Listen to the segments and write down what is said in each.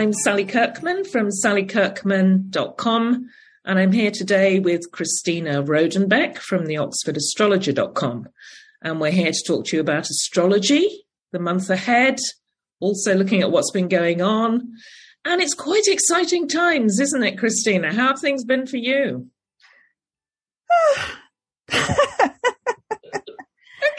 I'm Sally Kirkman from sallykirkman.com, and I'm here today with Christina Rodenbeck from the oxfordastrologer.com. And we're here to talk to you about astrology, the month ahead, also looking at what's been going on. And it's quite exciting times, isn't it, Christina? How have things been for you?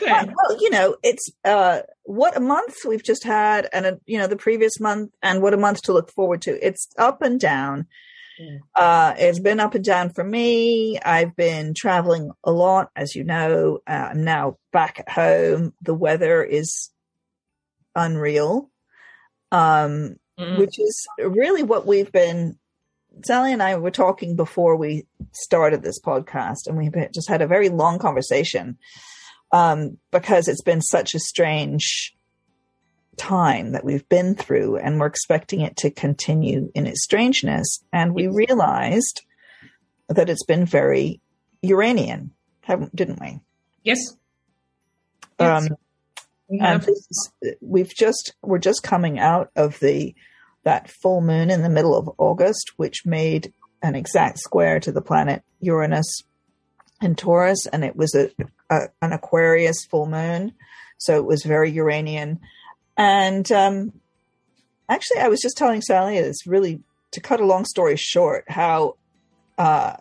Okay. Uh, well, you know, it's uh, what a month we've just had, and a, you know the previous month, and what a month to look forward to. It's up and down. Yeah. Uh, it's been up and down for me. I've been traveling a lot, as you know. Uh, I'm now back at home. The weather is unreal, um, mm. which is really what we've been. Sally and I were talking before we started this podcast, and we just had a very long conversation um, because it's been such a strange time that we've been through and we're expecting it to continue in its strangeness. And we realized that it's been very Uranian, haven't, didn't we? Yes. Um, and we've just, we're just coming out of the, that full moon in the middle of August, which made an exact square to the planet Uranus in Taurus, and it was a, a, an Aquarius full moon, so it was very Uranian. And um, actually, I was just telling Sally, it's really to cut a long story short, how uh,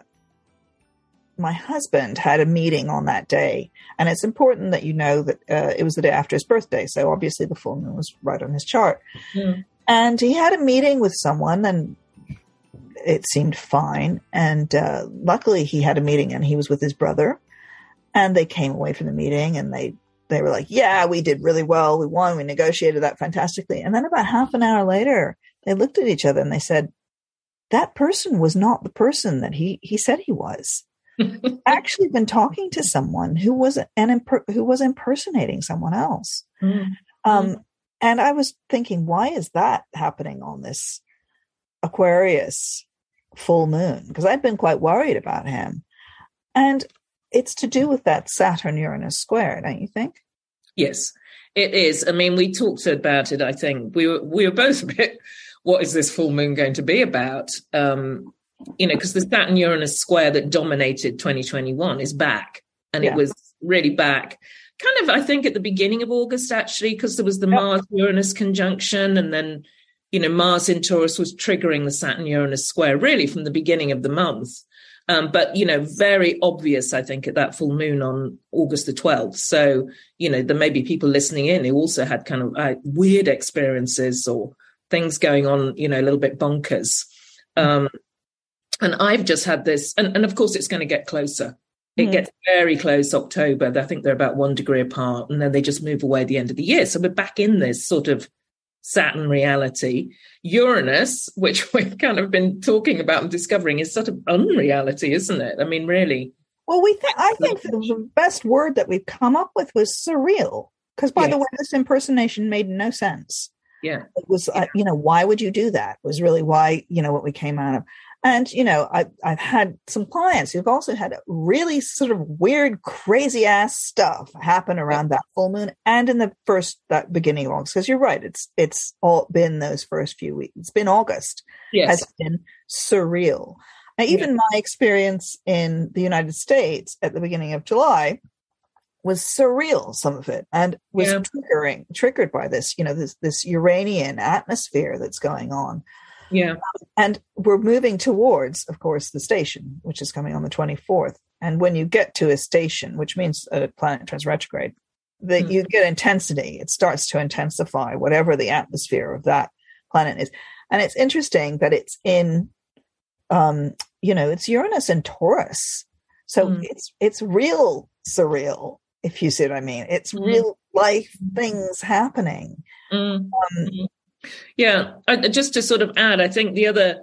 my husband had a meeting on that day, and it's important that you know that uh, it was the day after his birthday, so obviously the full moon was right on his chart. Mm. And he had a meeting with someone, and it seemed fine. And uh, luckily, he had a meeting and he was with his brother. And they came away from the meeting and they they were like, "Yeah, we did really well. We won. We negotiated that fantastically." And then about half an hour later, they looked at each other and they said, "That person was not the person that he he said he was." actually been talking to someone who was an who was impersonating someone else. Mm-hmm. Um, and I was thinking, why is that happening on this Aquarius full moon because I've been quite worried about him. And it's to do with that Saturn Uranus square, don't you think? Yes, it is. I mean, we talked about it. I think we were we were both a bit. What is this full moon going to be about? Um, you know, because the Saturn Uranus square that dominated 2021 is back, and yeah. it was really back. Kind of, I think, at the beginning of August, actually, because there was the yep. Mars Uranus conjunction, and then you know, Mars in Taurus was triggering the Saturn Uranus square really from the beginning of the month. Um, but, you know, very obvious, I think, at that full moon on August the 12th. So, you know, there may be people listening in who also had kind of uh, weird experiences or things going on, you know, a little bit bonkers. Um, and I've just had this, and, and of course, it's going to get closer. It mm. gets very close October. I think they're about one degree apart, and then they just move away at the end of the year. So we're back in this sort of Saturn reality. Uranus, which we've kind of been talking about and discovering, is sort of unreality, isn't it? I mean, really. Well, we think I think the best word that we've come up with was surreal. Because by yeah. the way, this impersonation made no sense. Yeah, it was. Uh, you know, why would you do that? Was really why you know what we came out of. And, you know, I, I've had some clients who've also had really sort of weird, crazy ass stuff happen around that full moon and in the first, that beginning of August. Cause you're right. It's, it's all been those first few weeks. It's been August. Yes. Has been surreal. Now, even yeah. my experience in the United States at the beginning of July was surreal, some of it, and was yeah. triggering, triggered by this, you know, this, this Uranian atmosphere that's going on. Yeah. And we're moving towards, of course, the station, which is coming on the 24th. And when you get to a station, which means a planet turns retrograde, that mm. you get intensity. It starts to intensify whatever the atmosphere of that planet is. And it's interesting that it's in, um, you know, it's Uranus and Taurus. So mm. it's, it's real surreal, if you see what I mean. It's mm. real life things happening. Mm. Um, mm-hmm. Yeah, I, just to sort of add, I think the other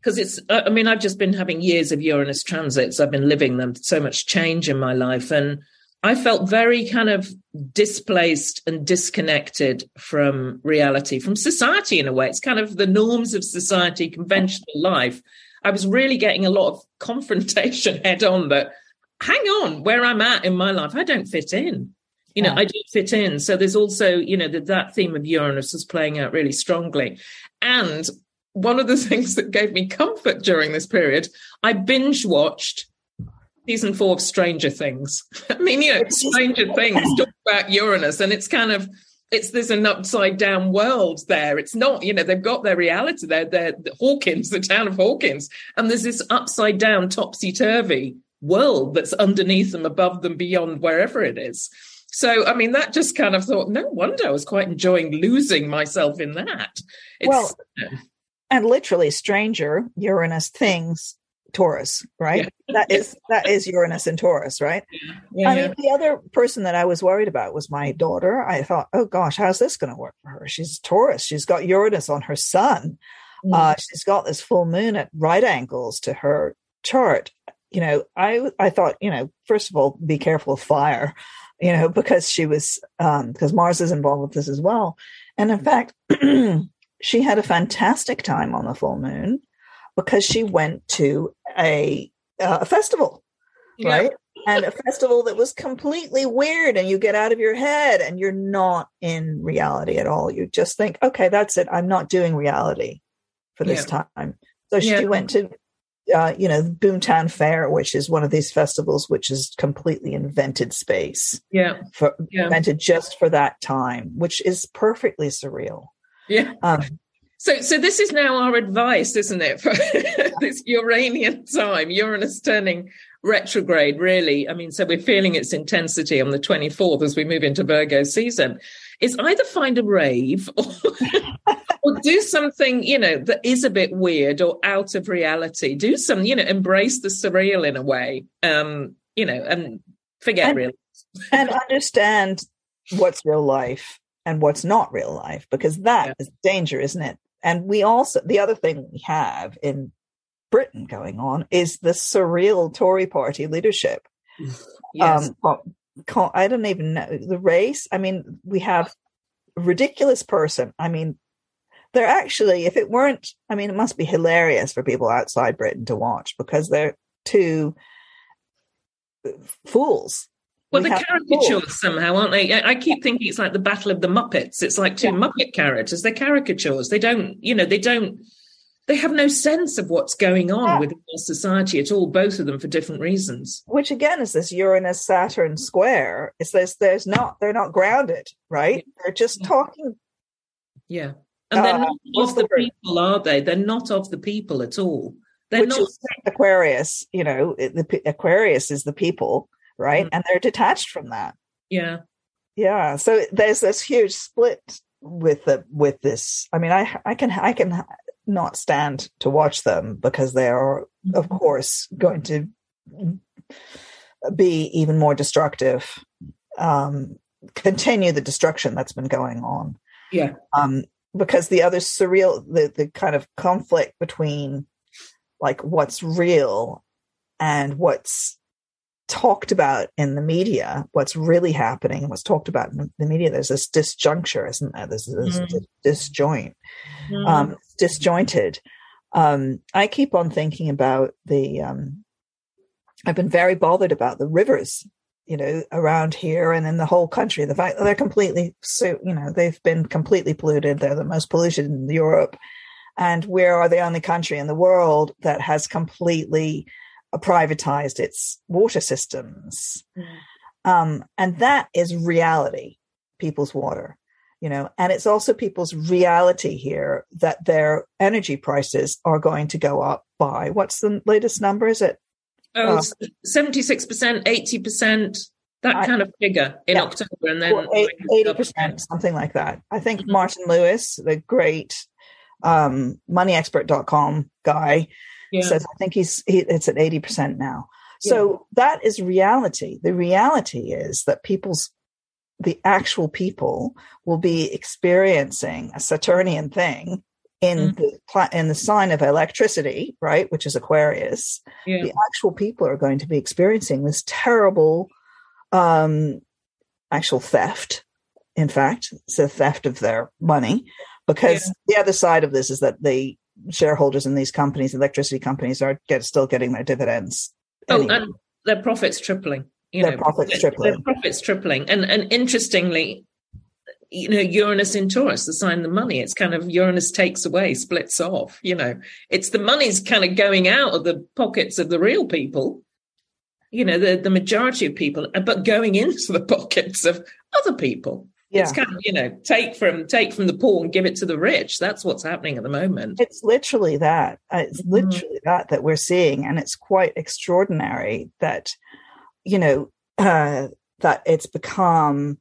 because it's i mean i've just been having years of uranus transits. I've been living them so much change in my life and i felt very kind of displaced and disconnected from reality from society in a way. It's kind of the norms of society conventional life. I was really getting a lot of confrontation head on that hang on where i'm at in my life i don't fit in you know, yeah. I do fit in. So there's also, you know, that that theme of Uranus is playing out really strongly. And one of the things that gave me comfort during this period, I binge watched season four of Stranger Things. I mean, you know, Stranger Things talk about Uranus, and it's kind of it's there's an upside down world there. It's not, you know, they've got their reality. They're they're Hawkins, the town of Hawkins, and there's this upside down, topsy turvy world that's underneath them, above them, beyond wherever it is. So, I mean, that just kind of thought, no wonder I was quite enjoying losing myself in that. It's, well, and literally, stranger Uranus things Taurus, right? Yeah. That is that is Uranus and Taurus, right? Yeah. I mean, the other person that I was worried about was my daughter. I thought, oh gosh, how's this going to work for her? She's Taurus. She's got Uranus on her sun. Mm. Uh, she's got this full moon at right angles to her chart. You know, I I thought, you know, first of all, be careful of fire, you know, because she was um, because Mars is involved with this as well. And in fact, she had a fantastic time on the full moon because she went to a uh, a festival, yeah. right? And a festival that was completely weird, and you get out of your head, and you're not in reality at all. You just think, okay, that's it. I'm not doing reality for this yeah. time. So she yeah. went to, uh, you know, Boomtown Fair, which is one of these festivals which is completely invented space. Yeah, for, invented just for that time, which is perfectly surreal. Yeah. Um, so, so this is now our advice, isn't it, for this Uranian time, Uranus turning retrograde, really. I mean, so we're feeling its intensity on the 24th as we move into Virgo season. Is either find a rave or, or do something, you know, that is a bit weird or out of reality. Do some, you know, embrace the surreal in a way, um, you know, and forget and, real. and understand what's real life and what's not real life because that yeah. is danger isn't it and we also the other thing we have in Britain going on is the surreal Tory party leadership. Yes. Um, I don't even know the race. I mean, we have a ridiculous person. I mean, they're actually, if it weren't, I mean, it must be hilarious for people outside Britain to watch because they're two fools well, we the caricatures somehow, aren't they? I keep thinking it's like the Battle of the Muppets. It's like two yeah. Muppet characters. They're caricatures. They don't, you know, they don't, they have no sense of what's going on yeah. within our society at all, both of them for different reasons. Which again is this Uranus Saturn square. It's this, there's not, they're not grounded, right? Yeah. They're just talking. Yeah. And they're uh, not of the, the people, are they? They're not of the people at all. They're Which not. Aquarius, you know, the Aquarius is the people right? Mm-hmm. And they're detached from that. Yeah. Yeah. So there's this huge split with the with this. I mean, I I can I can not stand to watch them because they are, of mm-hmm. course, going to be even more destructive. Um, continue the destruction that's been going on. Yeah. Um, because the other surreal, the the kind of conflict between like what's real and what's talked about in the media, what's really happening what's talked about in the media, there's this disjuncture, isn't there? There's this mm. disjoint, mm. um, disjointed. Um, I keep on thinking about the, um, I've been very bothered about the rivers, you know, around here and in the whole country. The fact that they're completely, so, you know, they've been completely polluted. They're the most polluted in Europe. And we are the only country in the world that has completely privatized its water systems. Um, and that is reality, people's water, you know, and it's also people's reality here that their energy prices are going to go up by what's the latest number? Is it? Oh, uh, 76%, 80%, that I, kind of figure in yeah. October. And then 80%, something like that. I think mm-hmm. Martin Lewis, the great um, moneyexpert.com guy, yeah. says I think he's he, it's at eighty percent now. So yeah. that is reality. The reality is that people's the actual people will be experiencing a Saturnian thing in mm-hmm. the in the sign of electricity, right, which is Aquarius. Yeah. The actual people are going to be experiencing this terrible um actual theft. In fact, it's a theft of their money because yeah. the other side of this is that they shareholders in these companies, electricity companies, are get, still getting their dividends. Oh, and their profits tripling. You their know, profits tripling. Their profits tripling. And and interestingly, you know, Uranus in Taurus, the sign of the money. It's kind of Uranus takes away, splits off, you know, it's the money's kind of going out of the pockets of the real people, you know, the, the majority of people, but going into the pockets of other people. Yeah. It's kind of, you know, take from take from the poor and give it to the rich. That's what's happening at the moment. It's literally that. Uh, it's mm-hmm. literally that that we're seeing, and it's quite extraordinary that, you know, uh, that it's become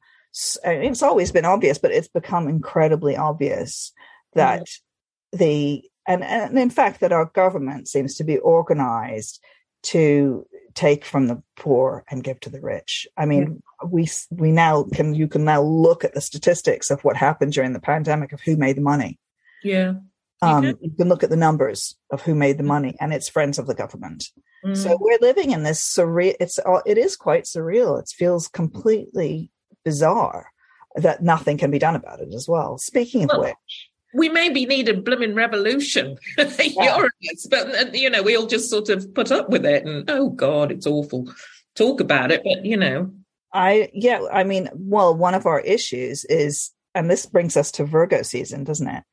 it's always been obvious, but it's become incredibly obvious that mm-hmm. the and, and in fact that our government seems to be organized to take from the poor and give to the rich. I mean, yeah. we we now can you can now look at the statistics of what happened during the pandemic of who made the money. Yeah. Um, you, can. you can look at the numbers of who made the money, and it's friends of the government. Mm. So we're living in this surreal. It's it is quite surreal. It feels completely bizarre that nothing can be done about it as well. Speaking of well, which, we maybe need a blooming revolution, yeah. but you know, we all just sort of put up with it, and oh god, it's awful. Talk about it, but you know, I yeah, I mean, well, one of our issues is, and this brings us to Virgo season, doesn't it?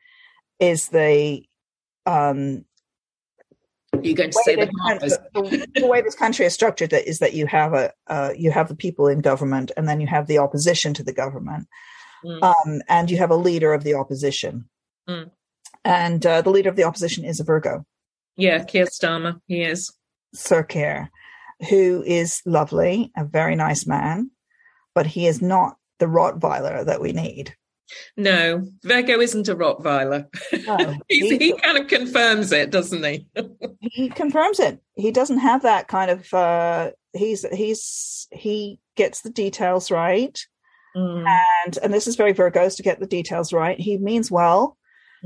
Is the um are you going to say the, the, the, way this country is structured is that you have a uh, you have the people in government and then you have the opposition to the government mm. um, and you have a leader of the opposition mm. and uh, the leader of the opposition is a virgo yeah Keir Starmer he is Sir Keir who is lovely a very nice man but he is not the Rottweiler that we need no, Virgo isn't a Rottweiler. No, he kind of confirms it, doesn't he? he confirms it. He doesn't have that kind of. Uh, he's he's he gets the details right, mm. and and this is very Virgos to get the details right. He means well,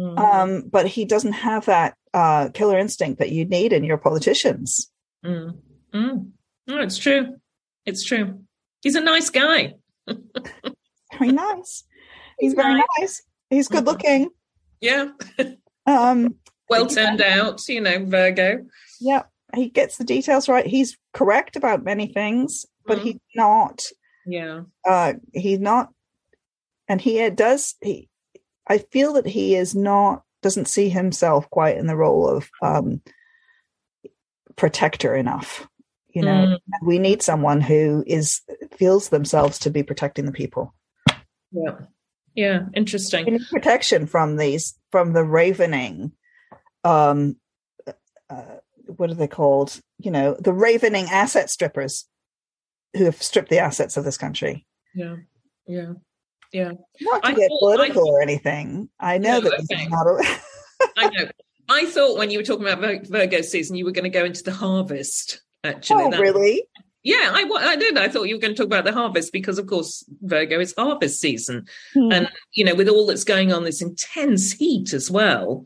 mm. um, but he doesn't have that uh, killer instinct that you need in your politicians. Mm. Mm. No, it's true. It's true. He's a nice guy. very nice. He's very nice. He's good mm-hmm. looking. Yeah. Um, well turned out, you know, Virgo. Yeah, he gets the details right. He's correct about many things, but mm. he's not. Yeah. Uh, he's not, and he does. He, I feel that he is not doesn't see himself quite in the role of um, protector enough. You know, mm. we need someone who is feels themselves to be protecting the people. Yeah. Yeah, interesting. protection from these from the ravening, um, uh, what are they called? You know, the ravening asset strippers who have stripped the assets of this country. Yeah, yeah, yeah. Not to I get political I, or anything. I know no, that okay. not. A- I know. I thought when you were talking about Virgo season, you were going to go into the harvest. Actually, oh, really? Yeah, I, I did. I thought you were going to talk about the harvest because, of course, Virgo is harvest season. Mm. And, you know, with all that's going on, this intense heat as well,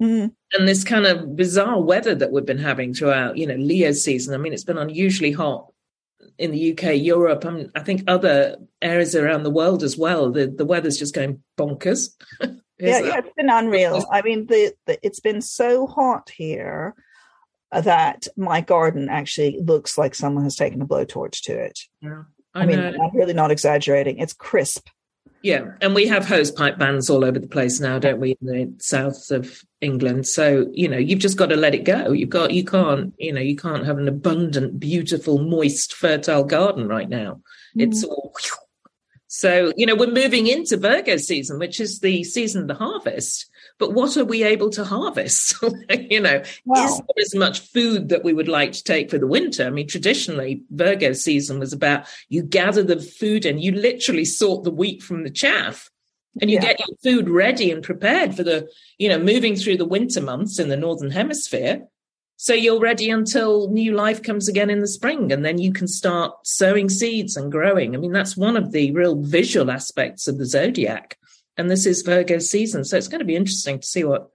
mm. and this kind of bizarre weather that we've been having throughout, you know, Leo season. I mean, it's been unusually hot in the UK, Europe, and I think other areas around the world as well. The, the weather's just going bonkers. yeah, yeah, it's been unreal. I mean, the, the it's been so hot here uh, that my garden actually looks like someone has taken a blowtorch to it. Yeah, I, I mean, I'm really not exaggerating. It's crisp. Yeah, and we have hose pipe bans all over the place now, don't we, in the south of England? So you know, you've just got to let it go. You've got, you can't, you know, you can't have an abundant, beautiful, moist, fertile garden right now. Mm. It's all. So you know, we're moving into Virgo season, which is the season of the harvest but what are we able to harvest? you know, wow. is there as much food that we would like to take for the winter? I mean, traditionally, Virgo season was about you gather the food and you literally sort the wheat from the chaff and you yeah. get your food ready and prepared for the, you know, moving through the winter months in the Northern Hemisphere. So you're ready until new life comes again in the spring, and then you can start sowing seeds and growing. I mean, that's one of the real visual aspects of the zodiac and this is Virgo season, so it's going to be interesting to see what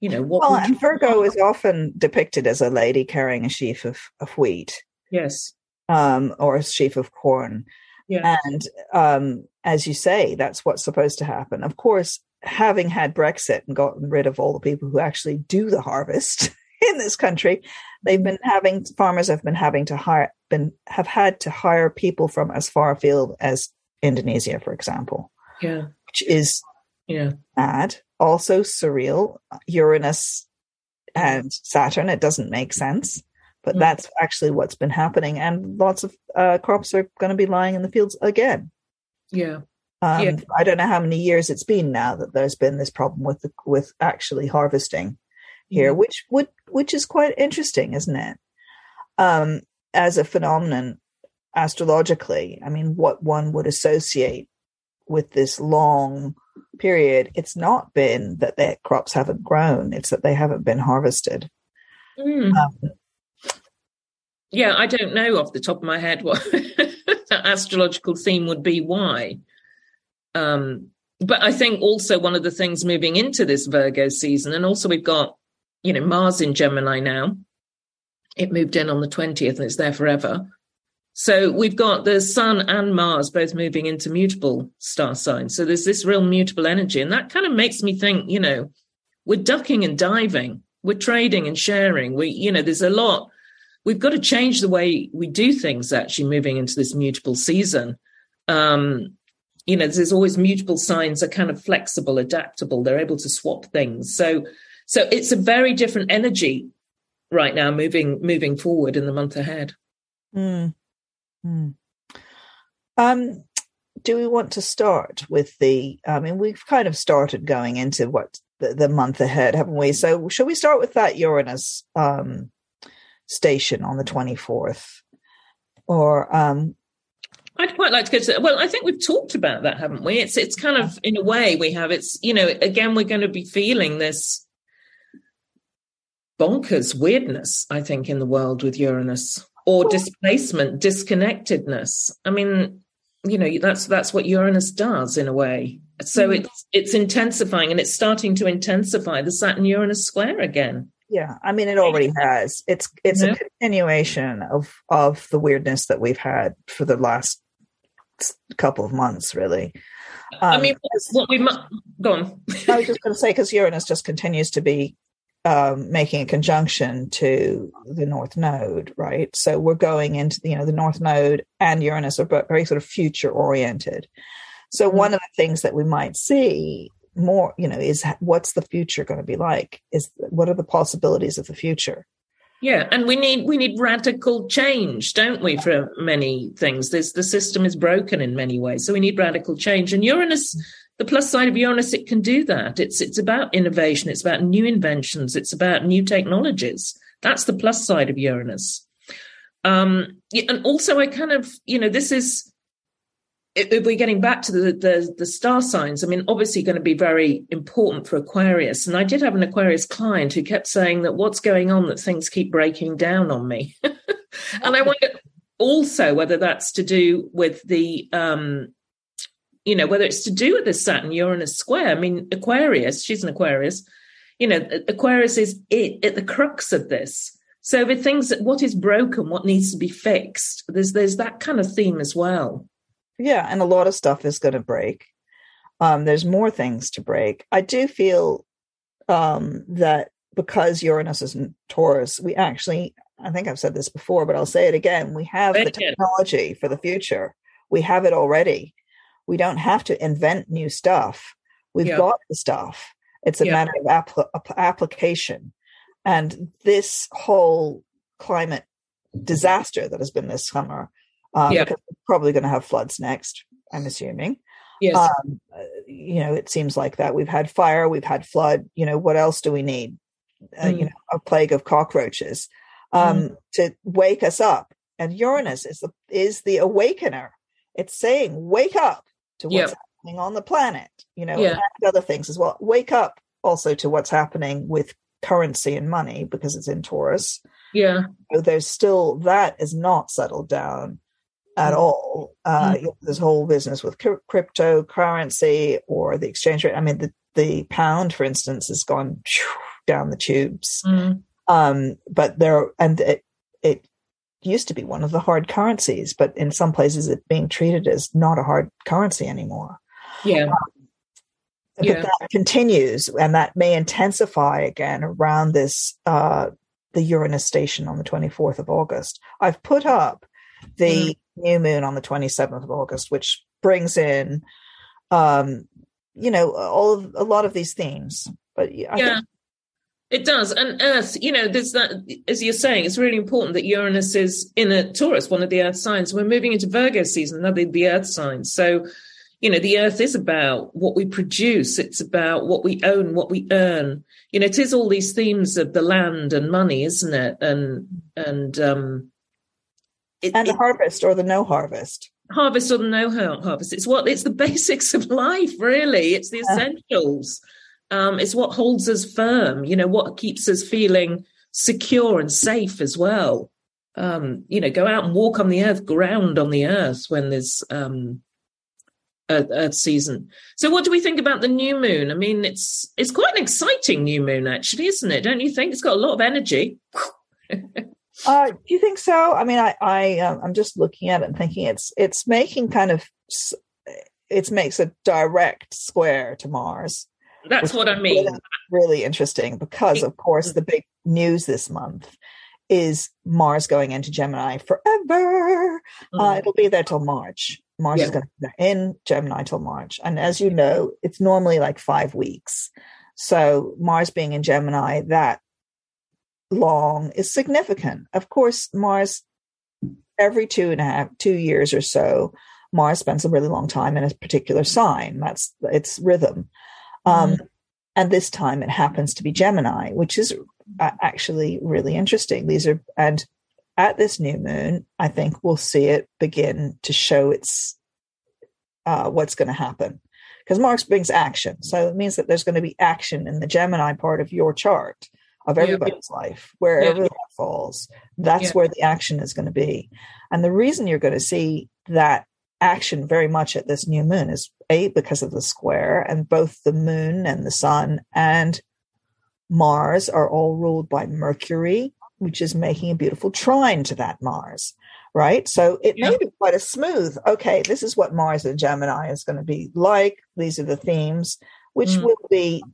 you know. What well, and Virgo is often depicted as a lady carrying a sheaf of, of wheat, yes, um, or a sheaf of corn. Yeah. And um, as you say, that's what's supposed to happen. Of course, having had Brexit and gotten rid of all the people who actually do the harvest in this country, they've been having farmers have been having to hire been have had to hire people from as far afield as Indonesia, for example. Yeah. Which is yeah mad, also surreal. Uranus and Saturn, it doesn't make sense. But mm. that's actually what's been happening. And lots of uh, crops are going to be lying in the fields again. Yeah. Um, yeah. I don't know how many years it's been now that there's been this problem with the, with actually harvesting here, mm. which would which is quite interesting, isn't it? Um, as a phenomenon astrologically, I mean, what one would associate with this long period, it's not been that their crops haven't grown; it's that they haven't been harvested. Mm. Um, yeah, I don't know off the top of my head what that astrological theme would be. Why? Um, but I think also one of the things moving into this Virgo season, and also we've got, you know, Mars in Gemini now. It moved in on the 20th and it's there forever. So we've got the Sun and Mars both moving into mutable star signs. So there's this real mutable energy. And that kind of makes me think, you know, we're ducking and diving, we're trading and sharing. We, you know, there's a lot. We've got to change the way we do things actually moving into this mutable season. Um, you know, there's always mutable signs are kind of flexible, adaptable. They're able to swap things. So, so it's a very different energy right now moving, moving forward in the month ahead. Mm. Mm. Um, do we want to start with the? I mean, we've kind of started going into what the, the month ahead, haven't we? So, shall we start with that Uranus um, station on the twenty fourth, or um, I'd quite like to go to. Well, I think we've talked about that, haven't we? It's it's kind of in a way we have. It's you know again we're going to be feeling this bonkers weirdness. I think in the world with Uranus or displacement, disconnectedness. I mean, you know, that's that's what Uranus does in a way. So mm-hmm. it's it's intensifying and it's starting to intensify the Saturn Uranus square again. Yeah, I mean, it already has. It's it's yeah. a continuation of of the weirdness that we've had for the last couple of months, really. Um, I mean, what we mu- go on. I was just going to say because Uranus just continues to be um, making a conjunction to the North Node, right? So we're going into you know the North Node and Uranus are very sort of future oriented. So mm-hmm. one of the things that we might see more, you know, is what's the future going to be like? Is what are the possibilities of the future? Yeah, and we need we need radical change, don't we? For many things, this the system is broken in many ways, so we need radical change. And Uranus the plus side of Uranus, it can do that. It's it's about innovation. It's about new inventions. It's about new technologies. That's the plus side of Uranus. Um, and also, I kind of, you know, this is if we're getting back to the, the, the star signs, I mean, obviously going to be very important for Aquarius. And I did have an Aquarius client who kept saying that what's going on that things keep breaking down on me. and I wonder also whether that's to do with the um, you know, whether it's to do with the Saturn Uranus square. I mean, Aquarius, she's an Aquarius, you know, Aquarius is it at the crux of this. So the things that what is broken, what needs to be fixed, there's there's that kind of theme as well. Yeah, and a lot of stuff is going to break. Um, there's more things to break. I do feel um, that because Uranus is in Taurus, we actually, I think I've said this before, but I'll say it again. We have the technology for the future. We have it already we don't have to invent new stuff. We've yeah. got the stuff. It's a yeah. matter of app- application. And this whole climate disaster that has been this summer, um, yeah. because we're probably going to have floods next, I'm assuming. Yes. Um, uh, you know, it seems like that. We've had fire, we've had flood. You know, what else do we need? Uh, mm. You know, a plague of cockroaches um, mm. to wake us up. And Uranus is the is the awakener. It's saying, "Wake up! To what's yep. happening on the planet, you know, yeah. and other things as well. Wake up also to what's happening with currency and money because it's in Taurus. Yeah. So there's still that is not settled down at mm. all. Uh, mm. This whole business with cryptocurrency or the exchange rate. I mean, the, the pound, for instance, has gone down the tubes. Mm. Um, but there, and it, it used to be one of the hard currencies, but in some places it's being treated as not a hard currency anymore. Yeah. Um, but yeah. that continues and that may intensify again around this uh, the Uranus station on the 24th of August. I've put up the mm. new moon on the 27th of August, which brings in Um, you know, all of, a lot of these themes. But I yeah. Think- it does. And Earth, you know, there's that, as you're saying, it's really important that Uranus is in a Taurus, one of the Earth signs. We're moving into Virgo season, another the Earth signs. So, you know, the Earth is about what we produce. It's about what we own, what we earn. You know, it is all these themes of the land and money, isn't it? And, and, um, it, and the it, harvest or the no harvest harvest or the no harvest. It's what it's the basics of life, really. It's the essentials. Um, it's what holds us firm. You know, what keeps us feeling secure and safe as well. Um, you know, go out and walk on the earth, ground on the earth when there's um, earth, earth season. So, what do we think about the new moon? I mean, it's it's quite an exciting new moon, actually, isn't it? Don't you think? It's got a lot of energy. Uh, do you think so? I mean, I, I, uh, I'm just looking at it and thinking it's, it's making kind of, it makes a direct square to Mars. That's what I mean. Really, really, interesting because, of course, the big news this month is Mars going into Gemini forever. Uh, mm. Uh, it'll be there till March. Mars yeah. is going to be in Gemini till March. And as you know, it's normally like five weeks. So Mars being in Gemini, that long is significant. Of course, Mars, every two and a half, two years or so, Mars spends a really long time in a particular sign. That's its rhythm. Um, mm-hmm. And this time it happens to be Gemini, which is actually really interesting. These are, and at this new moon, I think we'll see it begin to show its uh, what's going to happen because Mars brings action. So it means that there's going to be action in the Gemini part of your chart of everybody's yeah. life, wherever yeah. that falls. That's yeah. where the action is going to be. And the reason you're going to see that action very much at this new moon is a because of the square, and both the moon and the sun and Mars are all ruled by Mercury, which is making a beautiful trine to that Mars. Right. So it may be quite a smooth, okay, this is what Mars and Gemini is going to be like. These are the themes, which mm. will be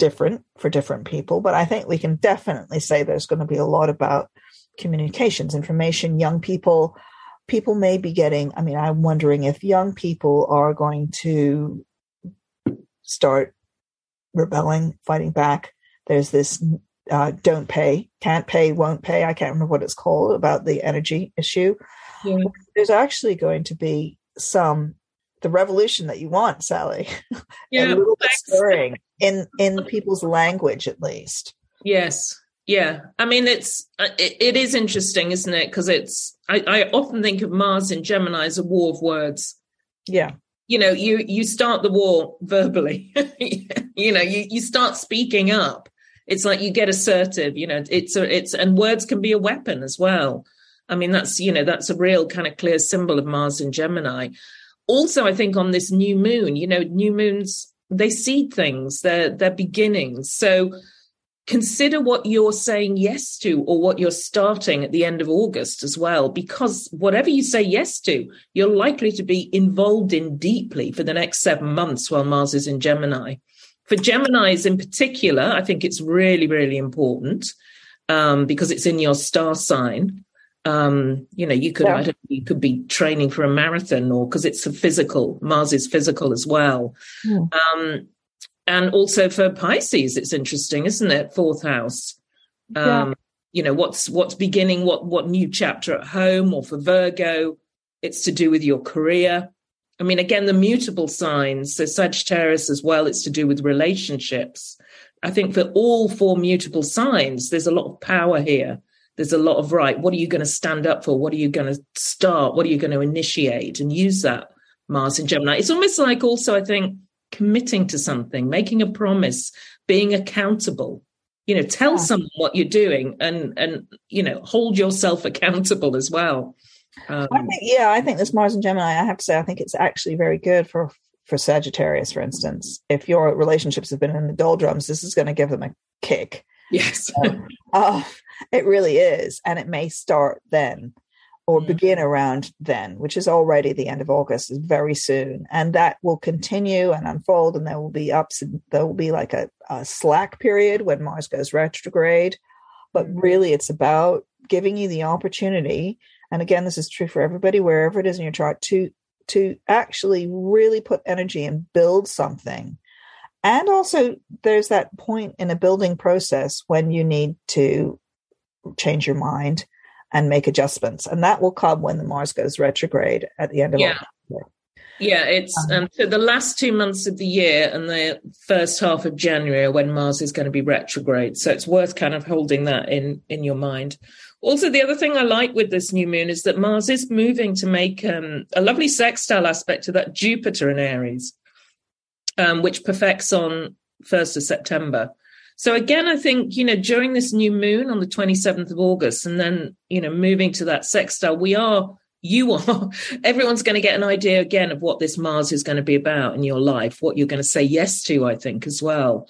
different for different people, but I think we can definitely say there's going to be a lot about communications, information, young people. People may be getting, I mean, I'm wondering if young people are going to start rebelling, fighting back. There's this uh, don't pay, can't pay, won't pay. I can't remember what it's called about the energy issue. Yeah. There's actually going to be some the revolution that you want, Sally. Yeah, a little bit stirring in in people's language, at least. Yes, yeah. I mean, it's uh, it, it is interesting, isn't it? Because it's I, I often think of Mars in Gemini as a war of words. Yeah. You know, you you start the war verbally. you know, you you start speaking up. It's like you get assertive. You know, it's a, it's and words can be a weapon as well. I mean, that's you know that's a real kind of clear symbol of Mars in Gemini also i think on this new moon you know new moons they seed things they're they're beginnings so consider what you're saying yes to or what you're starting at the end of august as well because whatever you say yes to you're likely to be involved in deeply for the next seven months while mars is in gemini for geminis in particular i think it's really really important um, because it's in your star sign um you know you could yeah. you could be training for a marathon or because it's a physical mars is physical as well mm. um and also for pisces it's interesting isn't it? Fourth house. Um yeah. you know what's what's beginning what what new chapter at home or for virgo it's to do with your career. I mean again the mutable signs so sagittarius as well it's to do with relationships. I think for all four mutable signs there's a lot of power here. There's a lot of right what are you going to stand up for? What are you going to start? What are you going to initiate and use that mars in gemini? It's almost like also i think committing to something making a promise being accountable. You know tell yeah. someone what you're doing and and you know hold yourself accountable as well. Um, I think, yeah i think this mars and gemini i have to say i think it's actually very good for for sagittarius for instance. If your relationships have been in the doldrums this is going to give them a kick. Yes. Um, uh, it really is. And it may start then or mm. begin around then, which is already the end of August, is very soon. And that will continue and unfold, and there will be ups and there will be like a, a slack period when Mars goes retrograde. But mm. really, it's about giving you the opportunity. And again, this is true for everybody, wherever it is in your chart, to to actually really put energy and build something. And also, there's that point in a building process when you need to change your mind and make adjustments. And that will come when the Mars goes retrograde at the end of yeah. October. Yeah, it's um, um, so the last two months of the year and the first half of January when Mars is going to be retrograde. So it's worth kind of holding that in in your mind. Also, the other thing I like with this new moon is that Mars is moving to make um, a lovely sextile aspect to that Jupiter in Aries, um, which perfects on first of September. So again, I think, you know, during this new moon on the 27th of August and then, you know, moving to that sextile, we are, you are, everyone's going to get an idea again of what this Mars is going to be about in your life, what you're going to say yes to, I think, as well.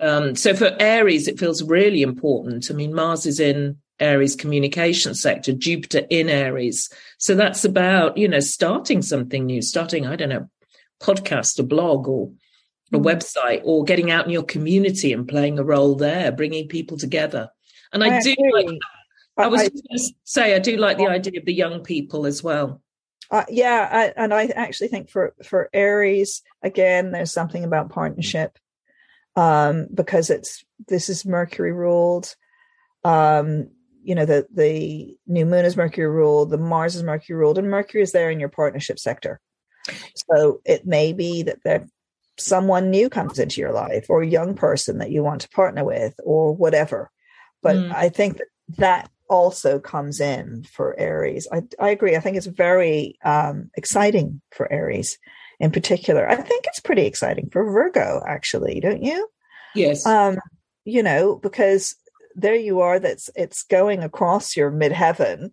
Um, so for Aries, it feels really important. I mean, Mars is in Aries communication sector, Jupiter in Aries. So that's about, you know, starting something new, starting, I don't know, podcast, a blog or a mm. website or getting out in your community and playing a role there, bringing people together. And I, I do agree. like, I was I, going to say, I do like the idea of the young people as well. Uh, yeah, I, and I actually think for for Aries again, there's something about partnership um, because it's this is Mercury ruled. Um, you know, the the new moon is Mercury ruled, the Mars is Mercury ruled, and Mercury is there in your partnership sector. So it may be that there someone new comes into your life or a young person that you want to partner with or whatever. But mm. I think that, that also comes in for Aries. I, I agree. I think it's very um, exciting for Aries in particular. I think it's pretty exciting for Virgo, actually, don't you? Yes. Um, you know, because there you are, that's it's going across your midheaven.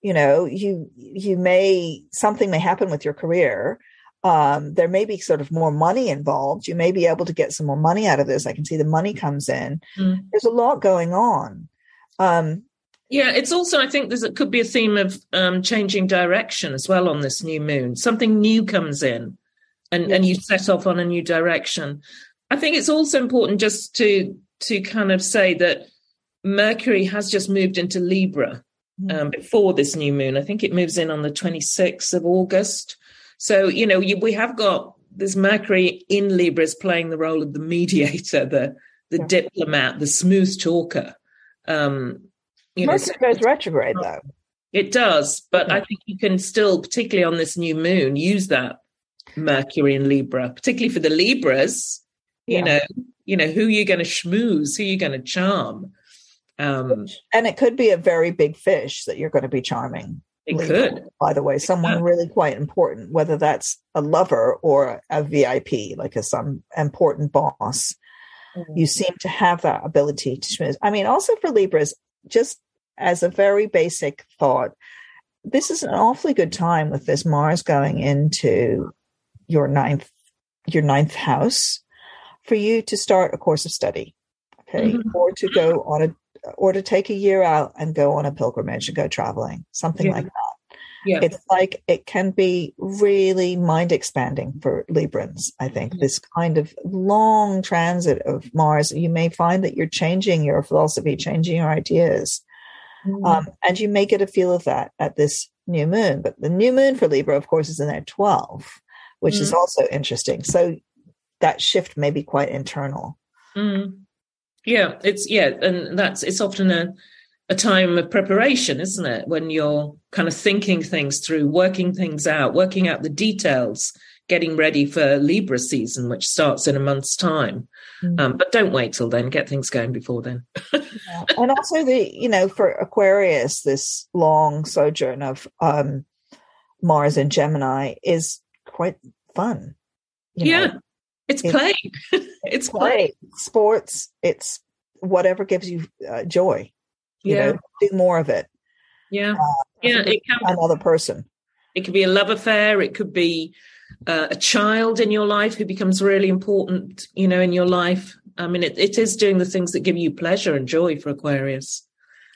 You know, you you may something may happen with your career um, there may be sort of more money involved. You may be able to get some more money out of this. I can see the money comes in. Mm. There's a lot going on. Um, yeah, it's also I think there's it could be a theme of um, changing direction as well on this new moon. Something new comes in, and yeah. and you set off on a new direction. I think it's also important just to to kind of say that Mercury has just moved into Libra mm. um, before this new moon. I think it moves in on the 26th of August. So, you know, you, we have got this Mercury in Libra is playing the role of the mediator, the the yeah. diplomat, the smooth talker. Um, you Mercury know, goes retrograde though. It does, but. I think you can still, particularly on this new moon, use that Mercury in Libra, particularly for the Libras. You yeah. know, you know who you're going to schmooze, who you're going to charm. Um, and it could be a very big fish that you're going to be charming. It could. By the way, someone yeah. really quite important, whether that's a lover or a VIP, like a some important boss. Mm-hmm. You seem to have that ability to schmooze. I mean, also for Libras, just as a very basic thought, this is an awfully good time with this Mars going into your ninth your ninth house for you to start a course of study. Okay. Mm-hmm. Or to go on a or to take a year out and go on a pilgrimage and go traveling, something yeah. like that. Yeah. It's like it can be really mind expanding for Librans, I think. Mm-hmm. This kind of long transit of Mars, you may find that you're changing your philosophy, changing your ideas. Mm-hmm. Um, and you may get a feel of that at this new moon. But the new moon for Libra, of course, is in their 12, which mm-hmm. is also interesting. So that shift may be quite internal. Mm. Yeah, it's yeah, and that's it's often a a time of preparation, isn't it? When you're kind of thinking things through, working things out, working out the details, getting ready for Libra season, which starts in a month's time. Mm-hmm. Um, but don't wait till then; get things going before then. yeah. And also, the you know, for Aquarius, this long sojourn of um, Mars and Gemini is quite fun. yeah, know? It's play. it's play. Sports. It's whatever gives you uh, joy. You yeah. Know, do more of it. Yeah. Uh, yeah. It can another person. It could be a love affair. It could be uh, a child in your life who becomes really important, you know, in your life. I mean, it, it is doing the things that give you pleasure and joy for Aquarius.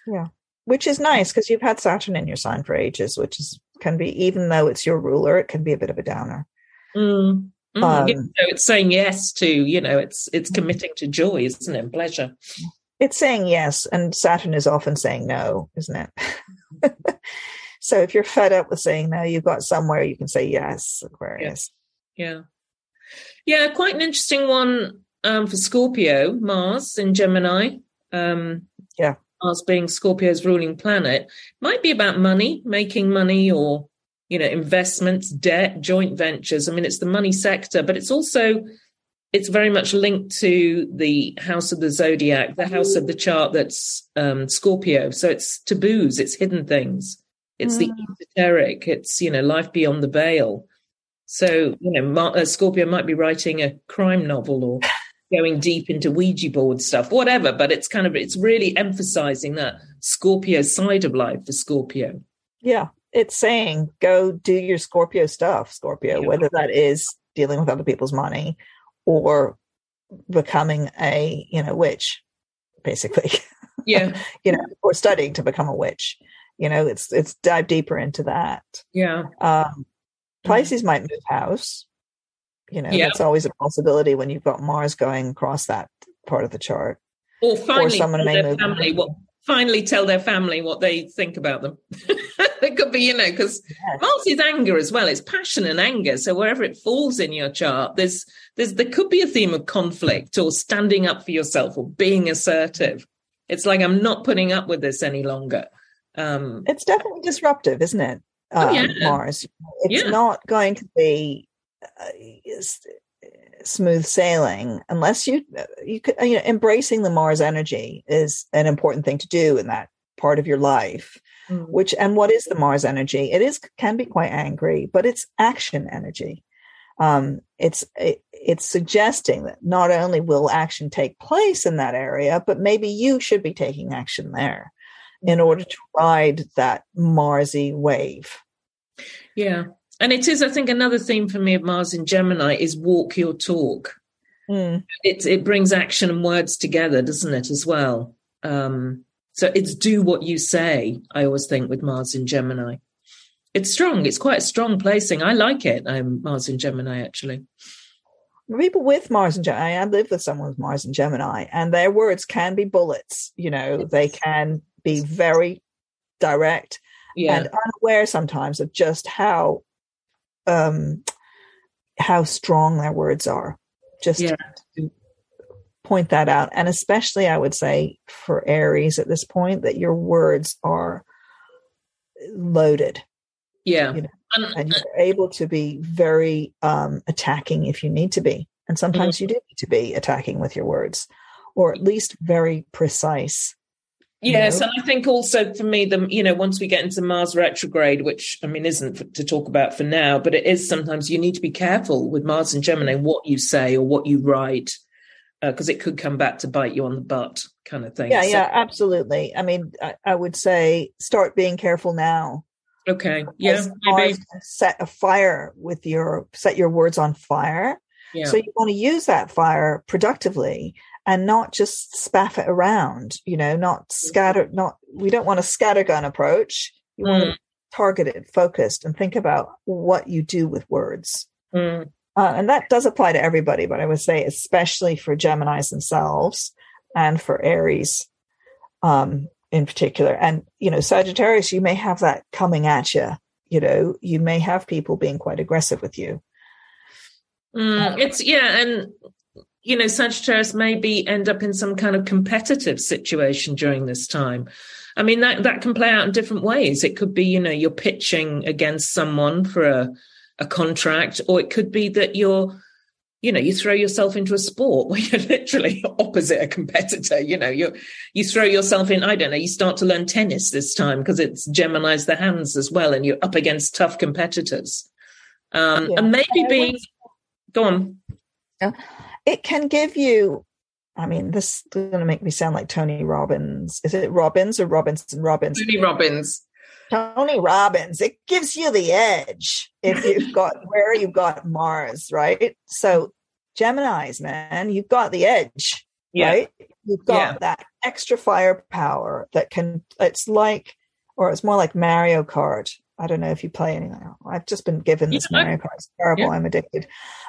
Yeah. Which is nice because you've had Saturn in your sign for ages, which is can be, even though it's your ruler, it can be a bit of a downer. Mm. Mm, um, you know, it's saying yes to, you know, it's it's mm-hmm. committing to joy, isn't it? Pleasure. It's saying yes, and Saturn is often saying no, isn't it? So if you're fed up with saying no, you've got somewhere you can say yes, Aquarius. Yeah. Yeah, yeah quite an interesting one um, for Scorpio, Mars in Gemini. Um, yeah. Mars being Scorpio's ruling planet might be about money, making money or, you know, investments, debt, joint ventures. I mean, it's the money sector, but it's also it's very much linked to the house of the zodiac, the house of the chart that's um, Scorpio. So it's taboos, it's hidden things, it's mm. the esoteric, it's you know life beyond the veil. So you know, Mar- uh, Scorpio might be writing a crime novel or going deep into Ouija board stuff, whatever. But it's kind of it's really emphasizing that Scorpio side of life for Scorpio. Yeah, it's saying go do your Scorpio stuff, Scorpio, yeah. whether that is dealing with other people's money or becoming a you know witch basically. Yeah. You know or studying to become a witch. You know it's it's dive deeper into that. Yeah. Um pisces mm-hmm. might move house. You know yeah. that's always a possibility when you've got mars going across that part of the chart. Or finally or someone may move family what finally tell their family what they think about them. it could be, you know, because yes. Mars is anger as well. It's passion and anger. So wherever it falls in your chart, there's there's there could be a theme of conflict or standing up for yourself or being assertive. It's like I'm not putting up with this any longer. Um, it's definitely disruptive, isn't it? oh, yeah. Um, Mars. It's yeah. not going to be. Uh, smooth sailing unless you you could you know embracing the mars energy is an important thing to do in that part of your life mm. which and what is the mars energy? It is can be quite angry but it's action energy. Um it's it, it's suggesting that not only will action take place in that area but maybe you should be taking action there in order to ride that marsy wave. Yeah and it is, I think, another theme for me of Mars in Gemini is walk your talk. Mm. It it brings action and words together, doesn't it, as well? Um, so it's do what you say. I always think with Mars in Gemini, it's strong. It's quite a strong placing. I like it. I'm Mars in Gemini, actually. People with Mars and Gemini, I live with someone with Mars and Gemini, and their words can be bullets. You know, they can be very direct yeah. and unaware sometimes of just how um, how strong their words are. Just yeah. to point that out. And especially, I would say for Aries at this point, that your words are loaded. Yeah. You know, and you're able to be very um, attacking if you need to be. And sometimes mm-hmm. you do need to be attacking with your words, or at least very precise Yes, and I think also for me, the you know, once we get into Mars retrograde, which I mean isn't for, to talk about for now, but it is sometimes you need to be careful with Mars and Gemini what you say or what you write, because uh, it could come back to bite you on the butt, kind of thing. Yeah, so, yeah, absolutely. I mean, I, I, would say start being careful now. Okay, yeah, set a fire with your set your words on fire. Yeah. So you want to use that fire productively and not just spaff it around, you know, not scatter, not, we don't want a scattergun approach. You mm. want to target it, focused, and think about what you do with words. Mm. Uh, and that does apply to everybody, but I would say especially for Geminis themselves and for Aries um, in particular. And, you know, Sagittarius, you may have that coming at you. You know, you may have people being quite aggressive with you. Mm, it's, yeah. And you know, Sagittarius maybe end up in some kind of competitive situation during this time. I mean, that, that can play out in different ways. It could be, you know, you're pitching against someone for a, a contract, or it could be that you're, you know, you throw yourself into a sport where you're literally opposite a competitor. You know, you you throw yourself in. I don't know. You start to learn tennis this time because it's Gemini's the hands as well, and you're up against tough competitors. Um, yeah. And maybe being, go on. It can give you I mean, this is going to make me sound like Tony Robbins. Is it Robbins or Robinson Robbins? Tony Robbins. Tony Robbins. It gives you the edge if you've got where you've got Mars, right? So Gemini's, man, you've got the edge, yeah. right? You've got yeah. that extra firepower that can. It's like, or it's more like Mario Kart. I don't know if you play anything. I've just been given this yeah. Mario Kart. It's terrible. I'm addicted.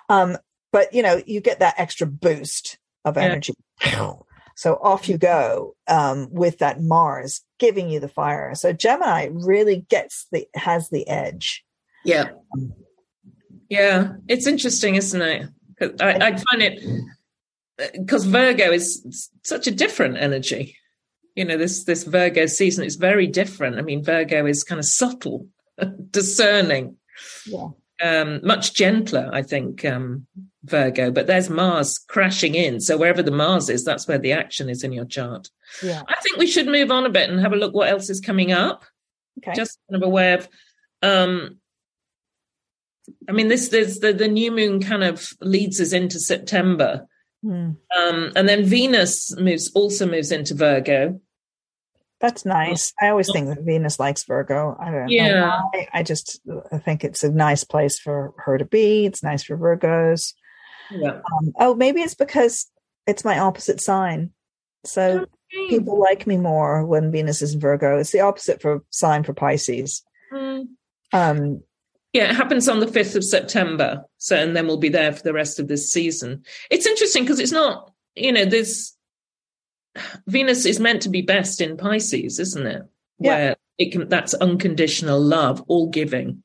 Um, but you know, you get that extra boost of energy. Yeah. So off you go um, with that Mars giving you the fire. So Gemini really gets the has the edge. Yeah, yeah, it's interesting, isn't it? I, I find it because Virgo is such a different energy. You know, this this Virgo season is very different. I mean, Virgo is kind of subtle, discerning. Yeah um, much gentler, I think, um, Virgo. But there's Mars crashing in. So wherever the Mars is, that's where the action is in your chart. Yeah. I think we should move on a bit and have a look what else is coming up. Okay. Just kind of aware of. Um, I mean, this there's the the new moon kind of leads us into September, mm. um, and then Venus moves also moves into Virgo. That's nice. I always think that Venus likes Virgo. I don't yeah. know why. I just I think it's a nice place for her to be. It's nice for Virgos. Yeah. Um, oh, maybe it's because it's my opposite sign. So okay. people like me more when Venus is in Virgo. It's the opposite for sign for Pisces. Mm. Um, yeah, it happens on the 5th of September. So, and then we'll be there for the rest of this season. It's interesting because it's not, you know, there's Venus is meant to be best in Pisces, isn't it? Yeah. Where it can that's unconditional love, all giving.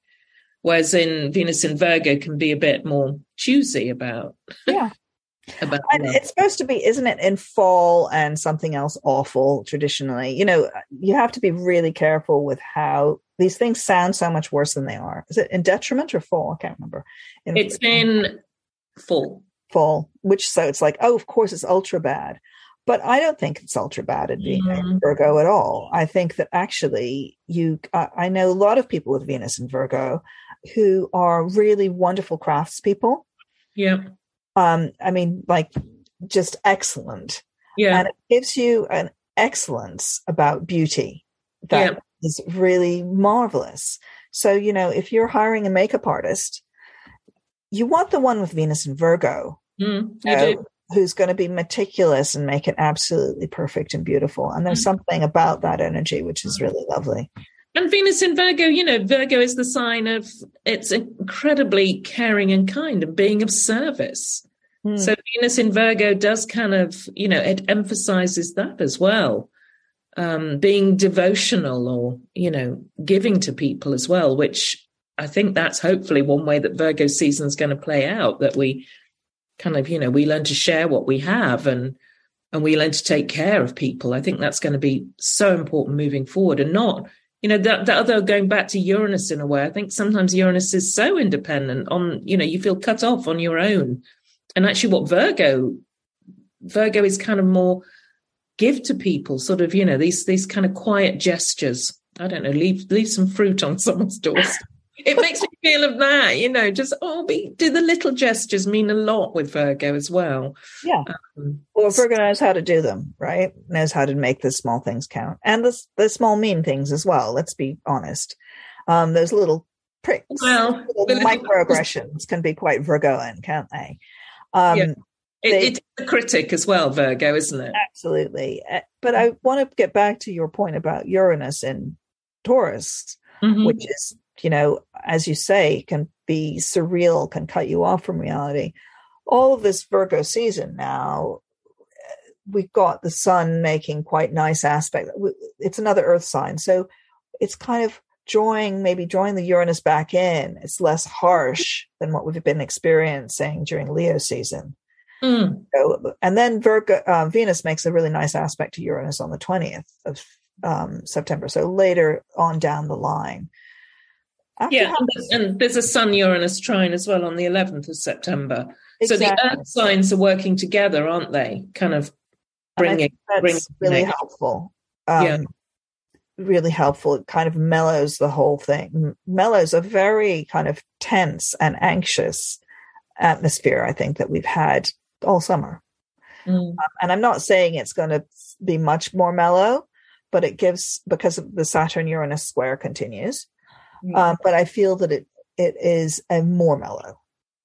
Whereas in Venus in Virgo can be a bit more choosy about. Yeah. about and love. it's supposed to be, isn't it, in fall and something else awful traditionally. You know, you have to be really careful with how these things sound so much worse than they are. Is it in detriment or fall? I can't remember. In, it's in fall. Fall, which so it's like, oh, of course it's ultra bad. But I don't think it's ultra bad in mm. Virgo at all. I think that actually you, uh, I know a lot of people with Venus and Virgo who are really wonderful craftspeople. Yeah. Um, I mean, like just excellent. Yeah. And it gives you an excellence about beauty that yeah. is really marvelous. So, you know, if you're hiring a makeup artist, you want the one with Venus and Virgo. Mm, you do who's going to be meticulous and make it absolutely perfect and beautiful. And there's mm-hmm. something about that energy which is really lovely. And Venus in Virgo, you know, Virgo is the sign of it's incredibly caring and kind and being of service. Mm. So Venus in Virgo does kind of, you know, it emphasizes that as well. Um, being devotional or, you know, giving to people as well, which I think that's hopefully one way that Virgo season is going to play out, that we kind of you know we learn to share what we have and and we learn to take care of people. I think that's going to be so important moving forward and not you know that, that other going back to uranus in a way. I think sometimes uranus is so independent on you know you feel cut off on your own. And actually what virgo virgo is kind of more give to people sort of you know these these kind of quiet gestures. I don't know leave leave some fruit on someone's doorstep it makes me feel of that, you know, just oh, be, do the little gestures mean a lot with Virgo as well. Yeah. Um, well, Virgo knows how to do them, right? Knows how to make the small things count and the the small mean things as well. Let's be honest. Um, those little pricks, well, little microaggressions can be quite Virgoan, can't they? Um, yeah. It, they, it's a critic as well, Virgo, isn't it? Absolutely. Uh, but I want to get back to your point about Uranus in Taurus, mm-hmm. which is you know, as you say, can be surreal, can cut you off from reality. All of this Virgo season now, we've got the sun making quite nice aspect. It's another earth sign. So it's kind of drawing, maybe drawing the Uranus back in. It's less harsh than what we've been experiencing during Leo season. Mm. So, and then Virgo, uh, Venus makes a really nice aspect to Uranus on the 20th of um, September. So later on down the line. After yeah, and there's, and there's, a Sun Uranus trine as well on the 11th of September. Exactly. So the Earth signs are working together, aren't they? Kind of bringing. that's bringing really helpful. Um, yeah. Really helpful. It kind of mellows the whole thing. Mellows a very kind of tense and anxious atmosphere, I think, that we've had all summer. Mm. Um, and I'm not saying it's going to be much more mellow, but it gives, because the Saturn Uranus square continues. Um, but I feel that it it is a more mellow.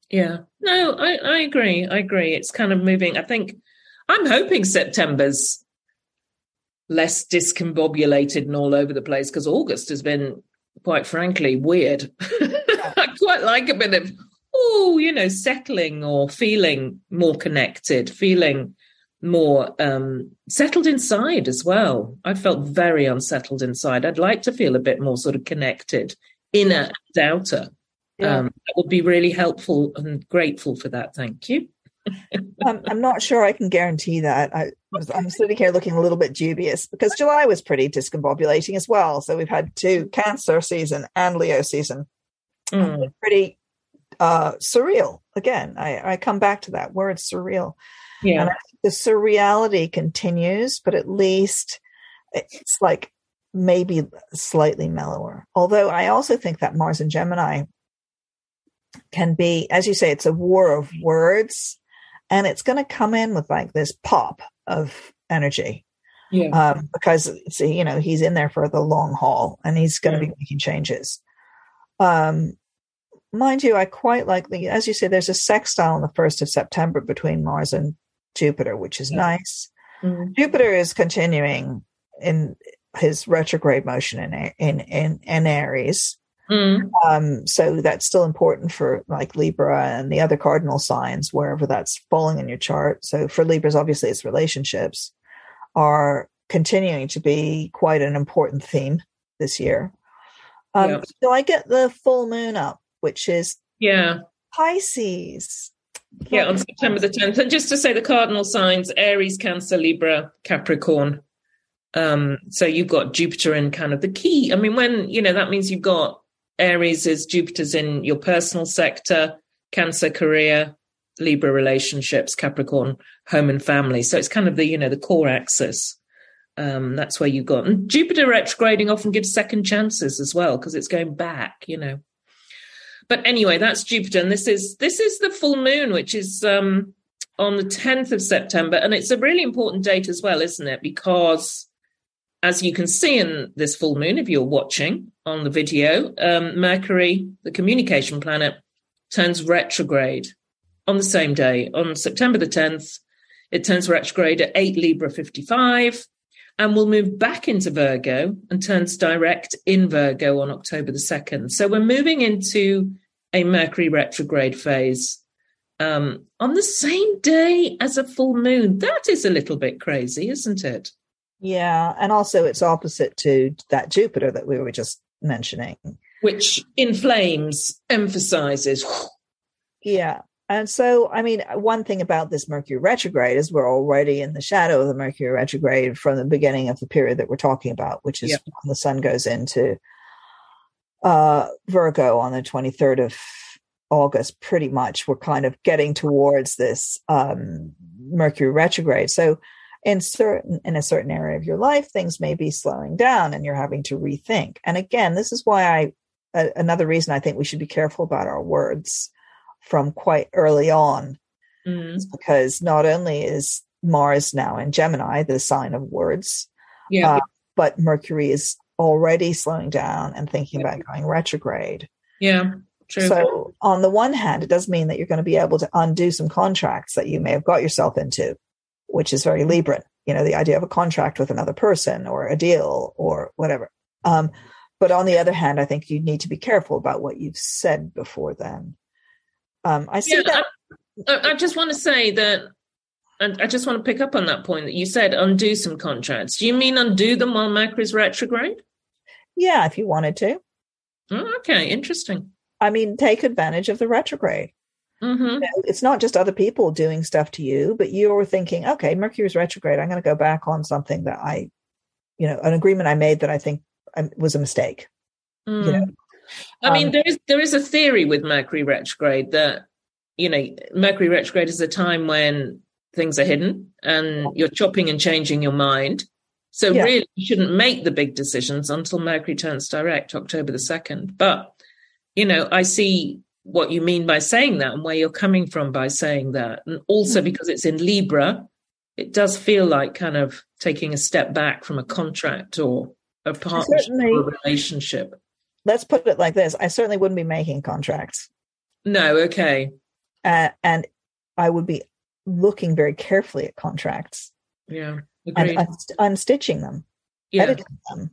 Yeah, no, I, I agree. I agree. It's kind of moving. I think I'm hoping September's less discombobulated and all over the place because August has been, quite frankly, weird. I quite like a bit of, oh, you know, settling or feeling more connected, feeling more um, settled inside as well. I felt very unsettled inside. I'd like to feel a bit more sort of connected, inner and outer. Yeah. Um, that would be really helpful and grateful for that. Thank you. I'm, I'm, not sure I can guarantee that. I, am sitting here looking a little bit dubious because July was pretty discombobulating as well. So we've had two Cancer season and Leo season. Mm. Pretty uh, surreal. Again, I, I come back to that word surreal. Yeah. And the surreality continues, but at least it's like maybe slightly mellower. Although I also think that Mars and Gemini can be, as you say, it's a war of words and it's going to come in with like this pop of energy. Yeah. Um, because see, you know, he's in there for the long haul and he's going to yeah. be making changes. Um, mind you, I quite like the, as you say, there's a sextile on the 1st of September between Mars and Jupiter, which is nice. Mm-hmm. Jupiter is continuing in his retrograde motion in, in, in, in Aries. Mm. Um, so that's still important for like Libra and the other cardinal signs, wherever that's falling in your chart. So for Libras, obviously, its relationships are continuing to be quite an important theme this year. Um, yep. So I get the full moon up, which is yeah Pisces. Yeah, on September the 10th. And just to say the cardinal signs Aries, Cancer, Libra, Capricorn. Um, so you've got Jupiter in kind of the key. I mean, when, you know, that means you've got Aries is Jupiter's in your personal sector, Cancer career, Libra relationships, Capricorn home and family. So it's kind of the you know the core axis. Um, that's where you got and Jupiter retrograding often gives second chances as well because it's going back, you know. But anyway, that's Jupiter, and this is this is the full moon, which is um, on the 10th of September, and it's a really important date as well, isn't it? Because as you can see in this full moon, if you're watching on the video, um, Mercury, the communication planet, turns retrograde on the same day. On September the 10th, it turns retrograde at 8 Libra 55 and will move back into Virgo and turns direct in Virgo on October the 2nd. So we're moving into a Mercury retrograde phase um, on the same day as a full moon. That is a little bit crazy, isn't it? Yeah, and also it's opposite to that Jupiter that we were just mentioning, which inflames, emphasizes. Yeah. And so, I mean, one thing about this Mercury retrograde is we're already in the shadow of the Mercury retrograde from the beginning of the period that we're talking about, which is yep. when the sun goes into uh, Virgo on the 23rd of August. Pretty much, we're kind of getting towards this um, Mercury retrograde. So, in certain in a certain area of your life things may be slowing down and you're having to rethink and again this is why i uh, another reason i think we should be careful about our words from quite early on mm. because not only is mars now in gemini the sign of words yeah uh, but mercury is already slowing down and thinking about going retrograde yeah True. So, on the one hand, it does mean that you're going to be able to undo some contracts that you may have got yourself into which is very Libran, you know, the idea of a contract with another person or a deal or whatever. Um, but on the other hand, I think you need to be careful about what you've said before then. Um, I see yeah, that. I, I just want to say that and I just want to pick up on that point that you said undo some contracts. Do you mean undo them while Mercury's retrograde? Yeah, if you wanted to. Oh, okay, interesting. I mean, take advantage of the retrograde. Mm-hmm. You know, it's not just other people doing stuff to you, but you're thinking, okay, Mercury's retrograde. I'm going to go back on something that I, you know, an agreement I made that I think um, was a mistake. Mm. You know, I um, mean, there is there is a theory with Mercury retrograde that you know Mercury retrograde is a time when things are hidden and you're chopping and changing your mind. So yeah. really, you shouldn't make the big decisions until Mercury turns direct, October the second. But you know, I see what you mean by saying that and where you're coming from by saying that. And also mm-hmm. because it's in Libra, it does feel like kind of taking a step back from a contract or a partnership or a relationship. Let's put it like this I certainly wouldn't be making contracts. No, okay. Uh, and I would be looking very carefully at contracts. Yeah. Agreed. And unstitching them, yeah. editing them,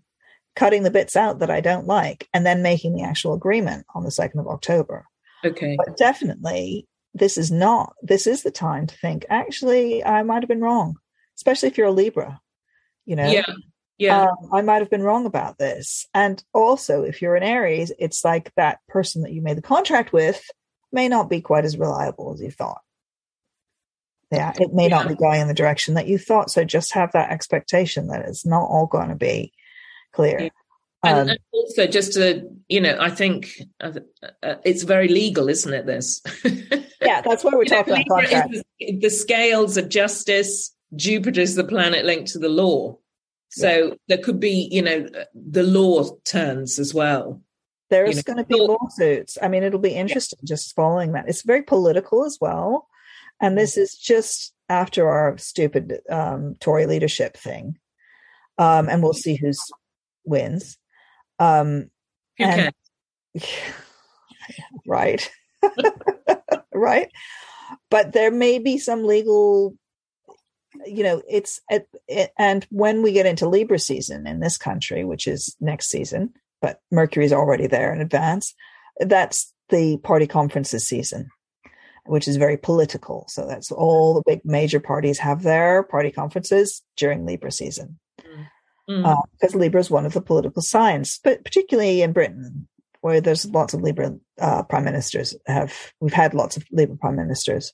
cutting the bits out that I don't like, and then making the actual agreement on the 2nd of October. Okay. But definitely this is not, this is the time to think, actually, I might have been wrong, especially if you're a Libra, you know? Yeah. Yeah. Um, I might have been wrong about this. And also, if you're an Aries, it's like that person that you made the contract with may not be quite as reliable as you thought. Yeah, it may yeah. not be going in the direction that you thought. So just have that expectation that it's not all going to be clear. Yeah. And, um, and, also, just to you know, I think uh, uh, it's very legal, isn't it? This. yeah, that's why we're talking know, about. The, the scales of justice. Jupiter's the planet linked to the law. So yeah. there could be, you know, the law turns as well. There's going to be lawsuits. I mean, it'll be interesting yeah. just following that. It's very political as well. And mm-hmm. this is just after our stupid um, Tory leadership thing. Um, and we'll see who's wins. Um, Who and, right. right. But there may be some legal you know it's it, and when we get into libra season in this country which is next season but mercury's already there in advance that's the party conferences season which is very political. So that's all the big major parties have their party conferences during libra season. Because mm. uh, libra is one of the political signs but particularly in britain where there's lots of libra uh, prime ministers have we've had lots of libra prime ministers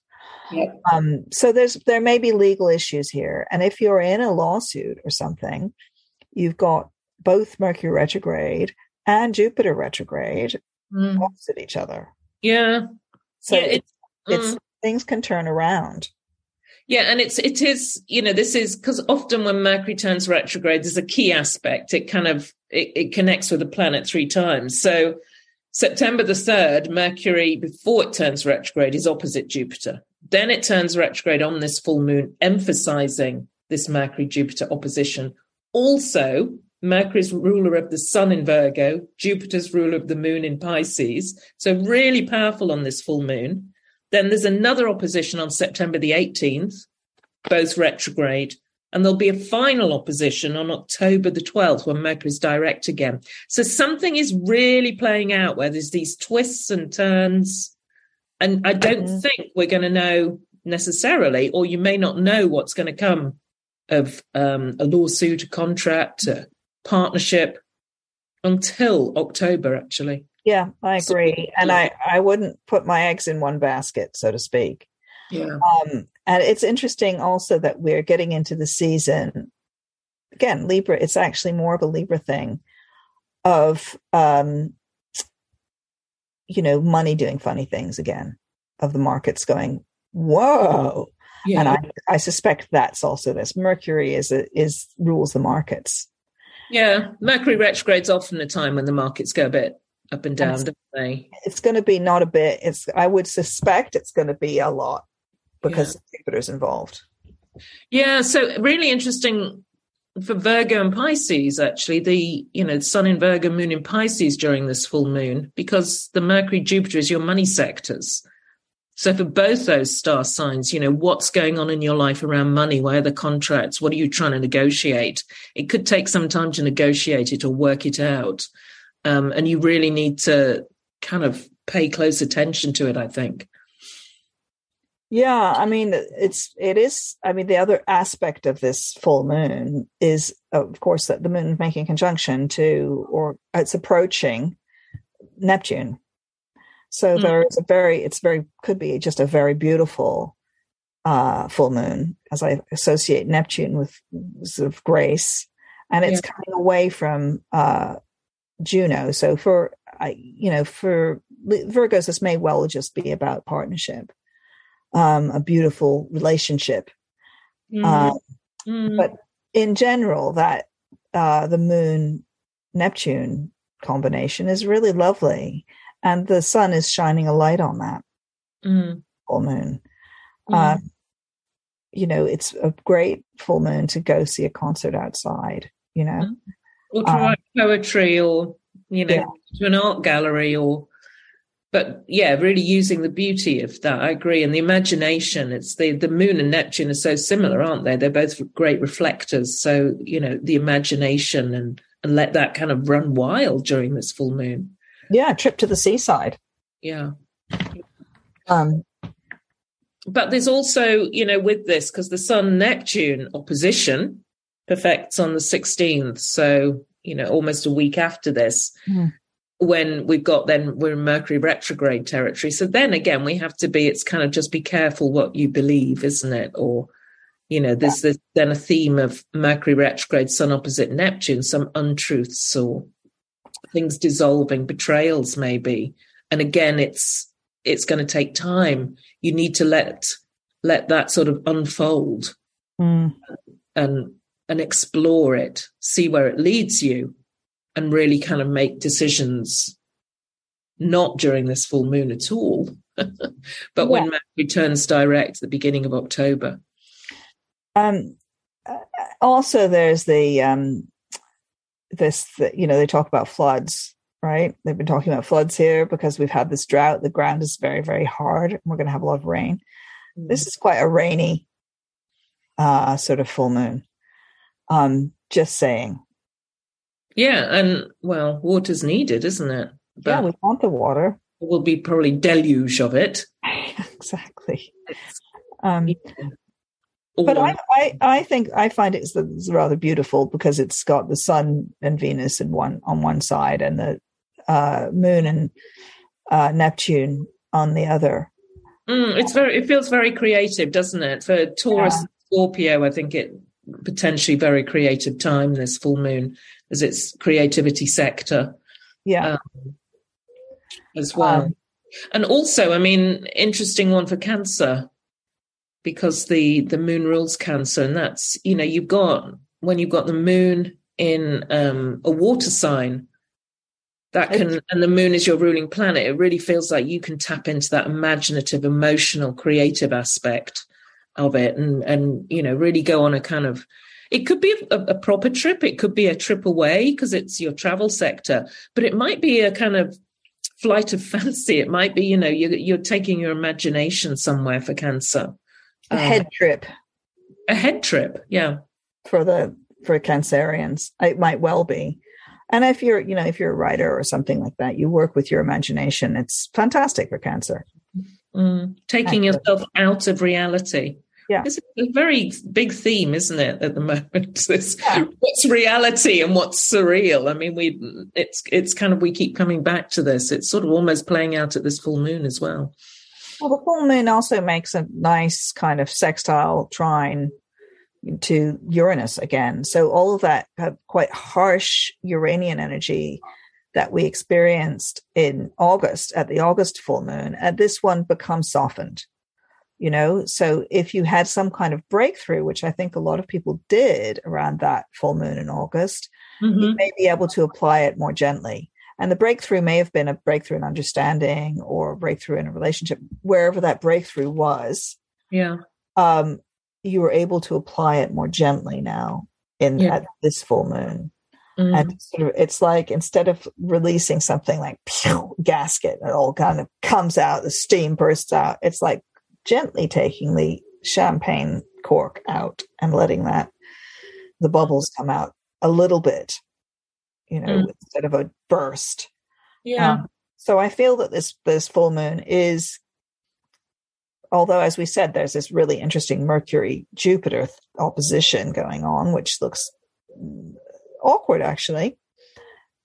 um, so there's there may be legal issues here, and if you're in a lawsuit or something, you've got both Mercury retrograde and Jupiter retrograde mm. opposite each other. Yeah. So yeah, it's, it's mm. things can turn around. Yeah, and it's it is you know this is because often when Mercury turns retrograde, there's a key aspect. It kind of it, it connects with the planet three times. So September the third, Mercury before it turns retrograde is opposite Jupiter. Then it turns retrograde on this full moon, emphasizing this Mercury Jupiter opposition. Also, Mercury's ruler of the sun in Virgo, Jupiter's ruler of the moon in Pisces. So, really powerful on this full moon. Then there's another opposition on September the 18th, both retrograde. And there'll be a final opposition on October the 12th when Mercury's direct again. So something is really playing out where there's these twists and turns and I don't mm-hmm. think we're going to know necessarily, or you may not know what's going to come of um, a lawsuit, a contract, a partnership until October, actually. Yeah, I agree. So, and I, I wouldn't put my eggs in one basket, so to speak. Yeah. Um, and it's interesting also that we're getting into the season. Again, Libra, it's actually more of a Libra thing of um, you know, money doing funny things again, of the markets going, whoa. Yeah. And I, I suspect that's also this. Mercury is a, is rules the markets. Yeah, Mercury retrograde's often a time when the markets go a bit up and down, don't they? It's going to be not a bit. It's I would suspect it's going to be a lot because yeah. Jupiter's involved. Yeah, so really interesting for Virgo and Pisces, actually, the you know Sun in Virgo, Moon in Pisces during this full moon, because the Mercury Jupiter is your money sectors. So for both those star signs, you know what's going on in your life around money. Where are the contracts? What are you trying to negotiate? It could take some time to negotiate it or work it out, um, and you really need to kind of pay close attention to it. I think. Yeah, I mean, it's it is. I mean, the other aspect of this full moon is, of course, that the moon is making conjunction to, or it's approaching Neptune. So mm. there is a very, it's very could be just a very beautiful uh, full moon, as I associate Neptune with sort of grace, and it's yeah. coming away from uh, Juno. So for I, you know, for Virgos, this may well just be about partnership um, a beautiful relationship. Mm-hmm. Uh, mm-hmm. But in general, that uh, the moon Neptune combination is really lovely, and the sun is shining a light on that mm-hmm. full moon. Uh, you know, it's a great full moon to go see a concert outside. You know, mm-hmm. or to um, write poetry, or you know, yeah. to an art gallery, or but yeah, really using the beauty of that. I agree. And the imagination, it's the, the moon and Neptune are so similar, aren't they? They're both great reflectors. So, you know, the imagination and, and let that kind of run wild during this full moon. Yeah. Trip to the seaside. Yeah. Um, but there's also, you know, with this, because the Sun Neptune opposition perfects on the 16th. So, you know, almost a week after this, mm. When we've got then we're in Mercury retrograde territory. So then again, we have to be, it's kind of just be careful what you believe, isn't it? Or, you know, there's, yeah. then a theme of Mercury retrograde, Sun opposite Neptune, some untruths or things dissolving, betrayals maybe. And again, it's, it's going to take time. You need to let let that sort of unfold mm. and and explore it, see where it leads you, and really kind of make decisions. Not during this full moon at all, but yeah. when Mercury turns direct at the beginning of October. Um, uh, also, there's the um, this the, you know they talk about floods right? They've been talking about floods here because we've had this drought. The ground is very, very hard. and We're going to have a lot of rain. Mm. This is quite a rainy uh, sort of full moon. Um, just saying. Yeah, and well, water's needed, isn't it? But yeah, we want the water. There will be probably deluge of it. exactly. Um, but I, I, I think I find it's, it's rather beautiful because it's got the sun and Venus in one on one side and the uh, Moon and uh, Neptune on the other. Mm, it's very. It feels very creative, doesn't it? For Taurus, yeah. Scorpio, I think it potentially very creative time. This full moon, as its creativity sector. Yeah. Um, as well, um, and also, I mean, interesting one for Cancer because the the moon rules Cancer, and that's you know you've got when you've got the moon in um, a water sign that can and the moon is your ruling planet it really feels like you can tap into that imaginative emotional creative aspect of it and and you know really go on a kind of it could be a, a proper trip. It could be a trip away because it's your travel sector but it might be a kind of flight of fancy. It might be you know you're, you're taking your imagination somewhere for cancer. A um, head trip. A head trip yeah. For the for cancerians. It might well be. And if you're, you know, if you're a writer or something like that, you work with your imagination. It's fantastic for cancer. Mm, taking yourself out of reality. Yeah. It's a very big theme, isn't it, at the moment? This, yeah. What's reality and what's surreal? I mean, we it's it's kind of we keep coming back to this. It's sort of almost playing out at this full moon as well. Well, the full moon also makes a nice kind of sextile trine to Uranus again. So all of that uh, quite harsh Uranian energy that we experienced in August at the August full moon, and this one becomes softened. You know, so if you had some kind of breakthrough, which I think a lot of people did around that full moon in August, mm-hmm. you may be able to apply it more gently. And the breakthrough may have been a breakthrough in understanding or a breakthrough in a relationship, wherever that breakthrough was. Yeah. Um, you were able to apply it more gently now in yeah. at this full moon. Mm. And sort of, it's like instead of releasing something like pew, gasket, it all kind of comes out, the steam bursts out. It's like gently taking the champagne cork out and letting that the bubbles come out a little bit, you know, mm. instead of a burst. Yeah. Um, so I feel that this this full moon is although as we said there's this really interesting mercury jupiter opposition going on which looks awkward actually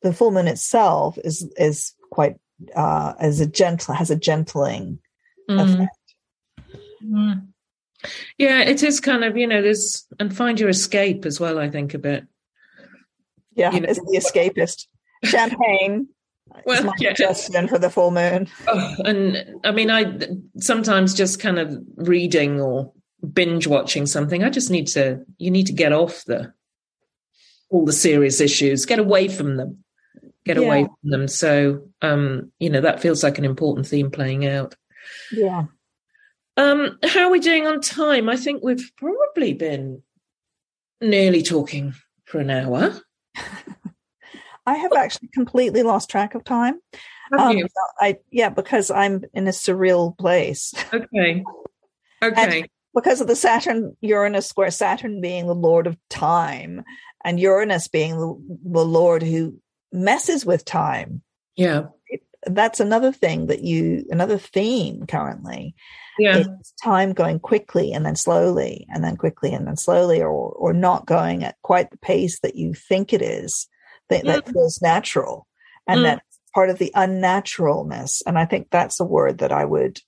the full moon itself is is quite uh as a gentle has a gentling mm. effect mm. yeah it is kind of you know there's and find your escape as well i think a bit yeah you know, it's the escapist champagne well, my yeah. suggestion for the full moon. Oh, and I mean, I sometimes just kind of reading or binge watching something. I just need to. You need to get off the all the serious issues. Get away from them. Get yeah. away from them. So, um, you know, that feels like an important theme playing out. Yeah. Um, how are we doing on time? I think we've probably been nearly talking for an hour. I have actually completely lost track of time. Um, I yeah, because I'm in a surreal place. Okay. Okay. And because of the Saturn Uranus square, Saturn being the lord of time, and Uranus being the, the lord who messes with time. Yeah. That's another thing that you another theme currently Yeah. is time going quickly and then slowly and then quickly and then slowly or or not going at quite the pace that you think it is that, that feels natural and Mm. that's part of the unnaturalness and i think that's a word that i would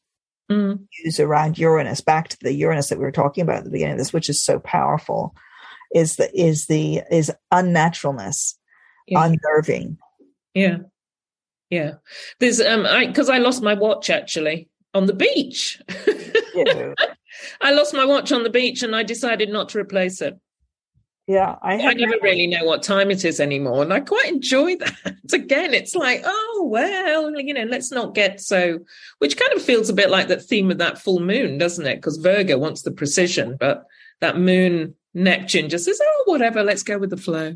Mm. use around uranus back to the uranus that we were talking about at the beginning of this which is so powerful is the is the is unnaturalness Yeah. unnerving Yeah. Yeah. There's um I because I lost my watch actually on the beach. Yeah. I lost my watch on the beach and I decided not to replace it. yeah i I never really know what time it is anymore. And I quite enjoy that. Again, it's like, oh, well, you know, let's not get so, which kind of feels a bit like that theme of that full moon, doesn't it? Because Virgo wants the precision, but that moon Neptune just says, oh, whatever, let's go with the flow.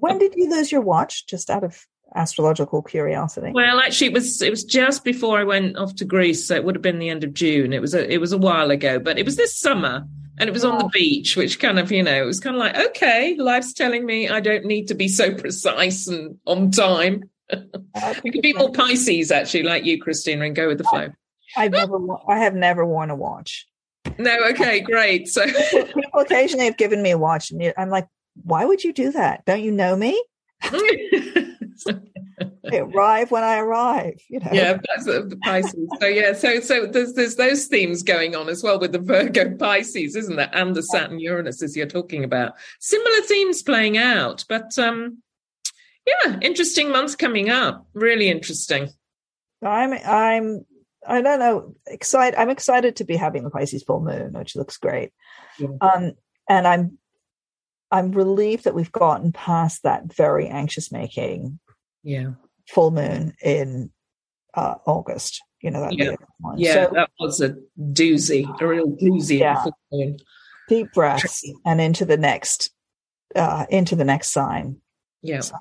when did you lose your watch just out of astrological curiosity Well, actually, it was it was just before I went off to Greece, so it would have been the end of June. It was a it was a while ago, but it was this summer, and it was on the oh. beach, which kind of you know it was kind of like okay, life's telling me I don't need to be so precise and on time. We could be more Pisces, actually, like you, Christina, and go with the flow. I've never, I have never worn a watch. No, okay, great. So People occasionally have given me a watch, and I'm like, why would you do that? Don't you know me? I arrive when I arrive. You know. yeah, that's the the Pisces. So yeah, so so there's there's those themes going on as well with the Virgo Pisces, isn't there? And the Saturn Uranus as you're talking about. Similar themes playing out, but um yeah, interesting months coming up. Really interesting. I'm, I'm, I don't know, excited. I'm excited to be having the Pisces full moon, which looks great. Yeah. Um, and I'm, I'm relieved that we've gotten past that very anxious making Yeah. full moon in uh, August. You know that Yeah. Yeah, So that was a doozy, a real doozy. Yeah. full moon. deep breaths and into the next, uh, into the next sign. Yeah. So,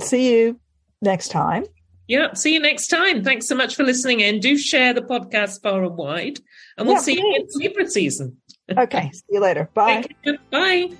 see you next time. Yeah. See you next time. Thanks so much for listening in. Do share the podcast far and wide. And we'll Yeah, see you in please. Libra season. Okay. see you later. Bye. Bye.